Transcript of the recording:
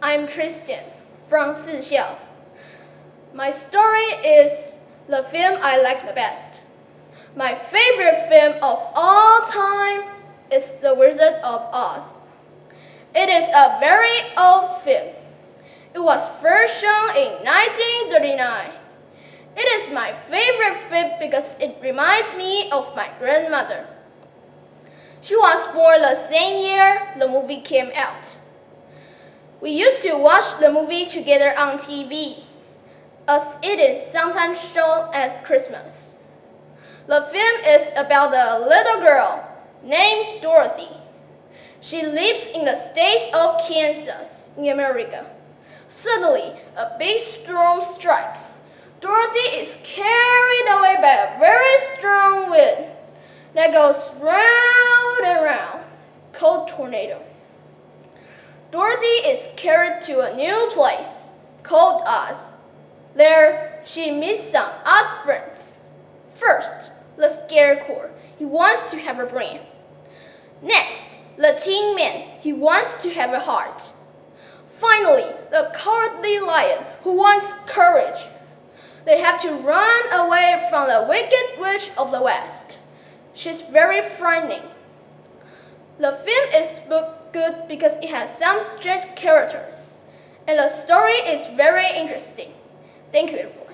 I'm Tristan from Sixiao. My story is the film I like the best. My favorite film of all time is The Wizard of Oz. It is a very old film. It was first shown in 1939. It is my favorite film because it reminds me of my grandmother. She was born the same year the movie came out. We used to watch the movie together on TV, as it is sometimes shown at Christmas. The film is about a little girl named Dorothy. She lives in the state of Kansas, in America. Suddenly, a big storm strikes. Dorothy is carried away by a very strong wind that goes round and round, called tornado. Dorothy is carried to a new place called Oz. There, she meets some odd friends. First, the Scarecrow. He wants to have a brain. Next, the Tin Man. He wants to have a heart. Finally, the Cowardly Lion, who wants courage. They have to run away from the Wicked Witch of the West. She's very frightening. The film is good because it has some strange characters, and the story is very interesting. Thank you, everyone.